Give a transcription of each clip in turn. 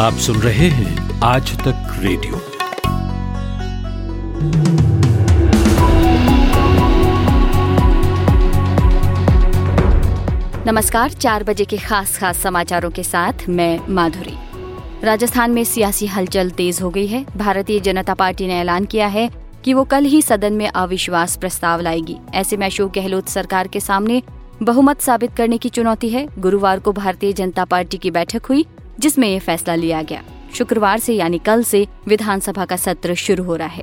आप सुन रहे हैं आज तक रेडियो। नमस्कार, चार बजे के खास खास समाचारों के साथ मैं माधुरी। राजस्थान में सियासी हलचल तेज हो गई है। भारतीय जनता पार्टी ने ऐलान किया है कि वो कल ही सदन में अविश्वास प्रस्ताव लाएगी। ऐसे में अशोक गहलोत सरकार के सामने बहुमत साबित करने की चुनौती है। गुरुवार को भारतीय जनता पार्टी की बैठक हुई। जिसमें ये फैसला लिया गया। शुक्रवार से यानी कल से विधानसभा का सत्र शुरू हो रहा है।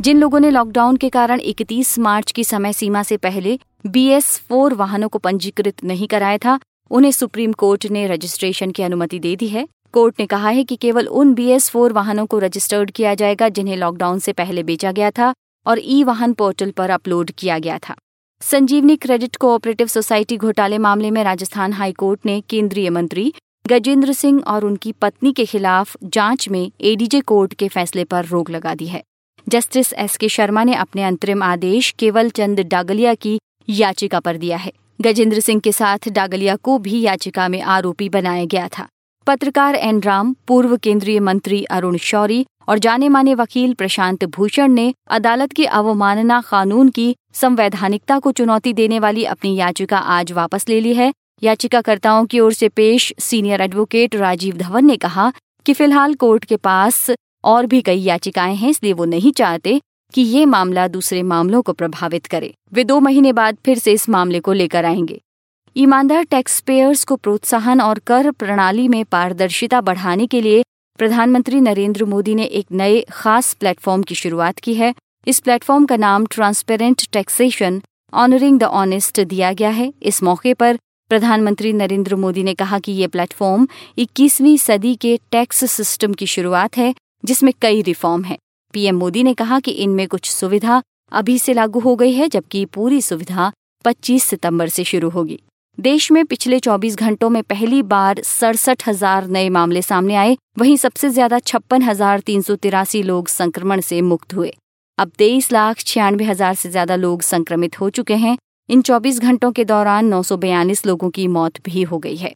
जिन लोगों ने लॉकडाउन के कारण 31 मार्च की समय सीमा से पहले बी एस फोर वाहनों को पंजीकृत नहीं कराया था, उन्हें सुप्रीम कोर्ट ने रजिस्ट्रेशन की अनुमति दे दी है। कोर्ट ने कहा है कि केवल उन बी एस फोर वाहनों को रजिस्टर्ड किया जाएगा जिन्हें लॉकडाउन से पहले बेचा गया था और ई वाहन पोर्टल पर अपलोड किया गया था। संजीवनी क्रेडिट कोऑपरेटिव सोसाइटी घोटाले मामले में राजस्थान हाईकोर्ट ने केंद्रीय मंत्री गजेंद्र सिंह और उनकी पत्नी के खिलाफ जाँच में एडीजे कोर्ट के फैसले पर रोक लगा दी है। जस्टिस एस के शर्मा ने अपने अंतरिम आदेश केवल चंद डागलिया की याचिका पर दिया है। गजेंद्र सिंह के साथ डागलिया को भी याचिका में आरोपी बनाया गया था। पत्रकार एन राम, पूर्व केंद्रीय मंत्री अरुण शौरी और जाने माने वकील प्रशांत भूषण ने अदालत की अवमानना कानून की संवैधानिकता को चुनौती देने वाली अपनी याचिका आज वापस ले ली है। याचिकाकर्ताओं की ओर से पेश सीनियर एडवोकेट राजीव धवन ने कहा कि फ़िलहाल कोर्ट के पास और भी कई याचिकाएँ हैं, इसलिए वो नहीं चाहते कि ये मामला दूसरे मामलों को प्रभावित करे। वे दो महीने बाद फिर से इस मामले को लेकर आएँगे। ईमानदार टैक्स पेयर्स को प्रोत्साहन और कर प्रणाली में पारदर्शिता बढ़ाने के लिए प्रधानमंत्री नरेंद्र मोदी ने एक नए खास प्लेटफॉर्म की शुरुआत की है। इस प्लेटफॉर्म का नाम transparent taxation honoring the honest दिया गया है। इस मौके पर प्रधानमंत्री नरेंद्र मोदी ने कहा कि ये प्लेटफॉर्म 21वीं सदी के टैक्स सिस्टम की शुरुआत है, जिसमें कई रिफॉर्म है। पीएम मोदी ने कहा कि इनमें कुछ सुविधा अभी से लागू हो गई है, जबकि पूरी सुविधा 25 सितंबर से शुरू होगी। देश में पिछले 24 घंटों में पहली बार सड़सठ हज़ार नए मामले सामने आए, वहीं सबसे ज़्यादा छप्पन हज़ार तीन सौ तिरासी लोग संक्रमण से मुक्त हुए। अब तेईस लाख छियानवे हज़ार से ज़्यादा लोग संक्रमित हो चुके हैं इन 24 घंटों के दौरान नौ सौ बयालीस लोगों की मौत भी हो गई है।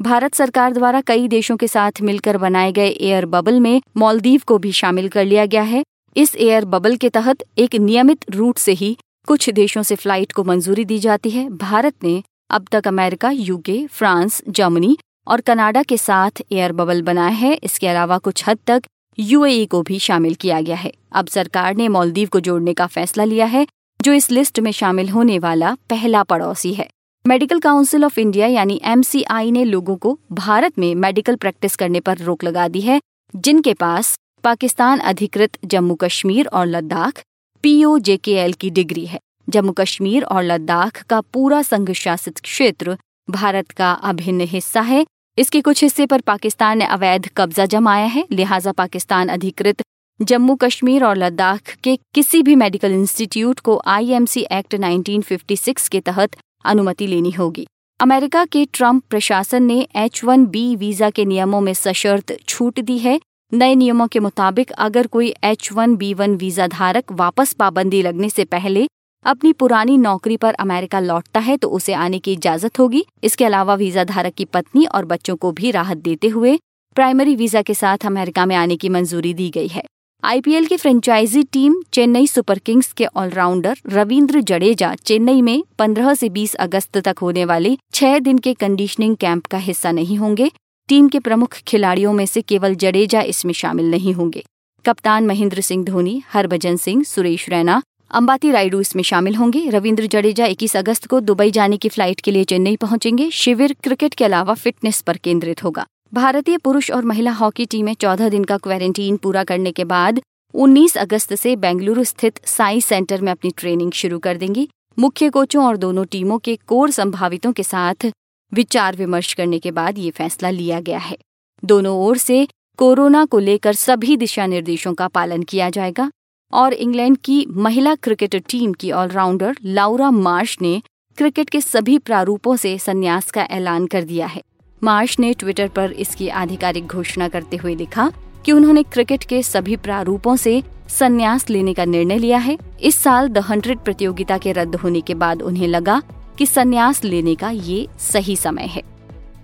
भारत सरकार द्वारा कई देशों के साथ मिलकर बनाए गए एयर बबल में मालदीव को भी शामिल कर लिया गया है। इस एयर बबल के तहत एक नियमित रूट से ही कुछ देशों से फ़्लाइट को मंजूरी दी जाती है। भारत ने अब तक अमेरिका, यूके, फ्रांस, जर्मनी और कनाडा के साथ एयर बबल बनाया है। इसके अलावा कुछ हद तक यूएई को भी शामिल किया गया है। अब सरकार ने मालदीव को जोड़ने का फैसला लिया है। जो इस लिस्ट में शामिल होने वाला पहला पड़ोसी है। मेडिकल काउंसिल ऑफ़ इंडिया यानी एमसीआई ने लोगों को भारत में मेडिकल प्रैक्टिस करने पर रोक लगा दी है, जिनके पास पाकिस्तान अधिकृत जम्मू कश्मीर और लद्दाख पीओजेकेएल की डिग्री है। जम्मू कश्मीर और लद्दाख का पूरा संघ शासित क्षेत्र भारत का अभिन्न हिस्सा है। इसके कुछ हिस्से पर पाकिस्तान ने अवैध कब्जा जमाया है, लिहाजा पाकिस्तान अधिकृत जम्मू कश्मीर और लद्दाख के किसी भी मेडिकल इंस्टीट्यूट को आईएमसी एक्ट 1956 के तहत अनुमति लेनी होगी। अमेरिका के ट्रंप प्रशासन ने एच वन बी वीज़ा के नियमों में सशर्त छूट दी है। नए नियमों के मुताबिक अगर कोई H one B one visa धारक वापस पाबंदी लगने से पहले अपनी पुरानी नौकरी पर अमेरिका लौटता है तो उसे आने की इजाज़त होगी। इसके अलावा वीज़ा धारक की पत्नी और बच्चों को भी राहत देते हुए प्राइमरी वीज़ा के साथ अमेरिका में आने की मंजूरी दी गई है। आईपीएल की franchise team Chennai Super Kings के ऑलराउंडर रविंद्र जडेजा चेन्नई में 15 से 20 अगस्त तक होने वाले छह दिन के कंडीशनिंग कैंप का हिस्सा नहीं होंगे। टीम के प्रमुख खिलाड़ियों में से केवल जडेजा इसमें शामिल नहीं होंगे। कप्तान महेंद्र सिंह धोनी, हरभजन सिंह, सुरेश रैना, अंबाती रायडू इसमें शामिल होंगे। रविंद्र जडेजा 21 अगस्त को दुबई जाने की फ़्लाइट के लिए चेन्नई पहुँचेंगे। शिविर क्रिकेट के अलावा फिटनेस पर केंद्रित होगा। भारतीय पुरुष और महिला हॉकी टीमें चौदह दिन का क्वारंटीन पूरा करने के बाद 19 अगस्त से बेंगलुरु स्थित साई सेंटर में अपनी ट्रेनिंग शुरू कर देंगी। मुख्य कोचों और दोनों टीमों के कोर संभावितों के साथ विचार विमर्श करने के बाद ये फैसला लिया गया है। दोनों ओर से कोरोना को लेकर सभी दिशा निर्देशों का पालन किया जाएगा और इंग्लैंड की महिला क्रिकेट टीम की ऑलराउंडर लाउरा मार्श ने क्रिकेट के सभी प्रारूपों से संन्यास का ऐलान कर दिया है। मार्श ने ट्विटर पर इसकी आधिकारिक घोषणा करते हुए लिखा कि उन्होंने क्रिकेट के सभी प्रारूपों से संन्यास लेने का निर्णय लिया है। इस साल द हंड्रेड प्रतियोगिता के रद्द होने के बाद उन्हें लगा कि संन्यास लेने का ये सही समय है।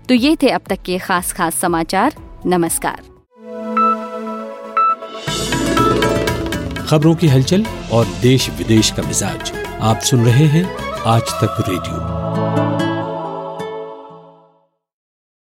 तो ये थे अब तक के खास खास समाचार। नमस्कार। खबरों की हलचल और देश विदेश का मिजाज आप सुन रहे हैं आज तक रेडियो।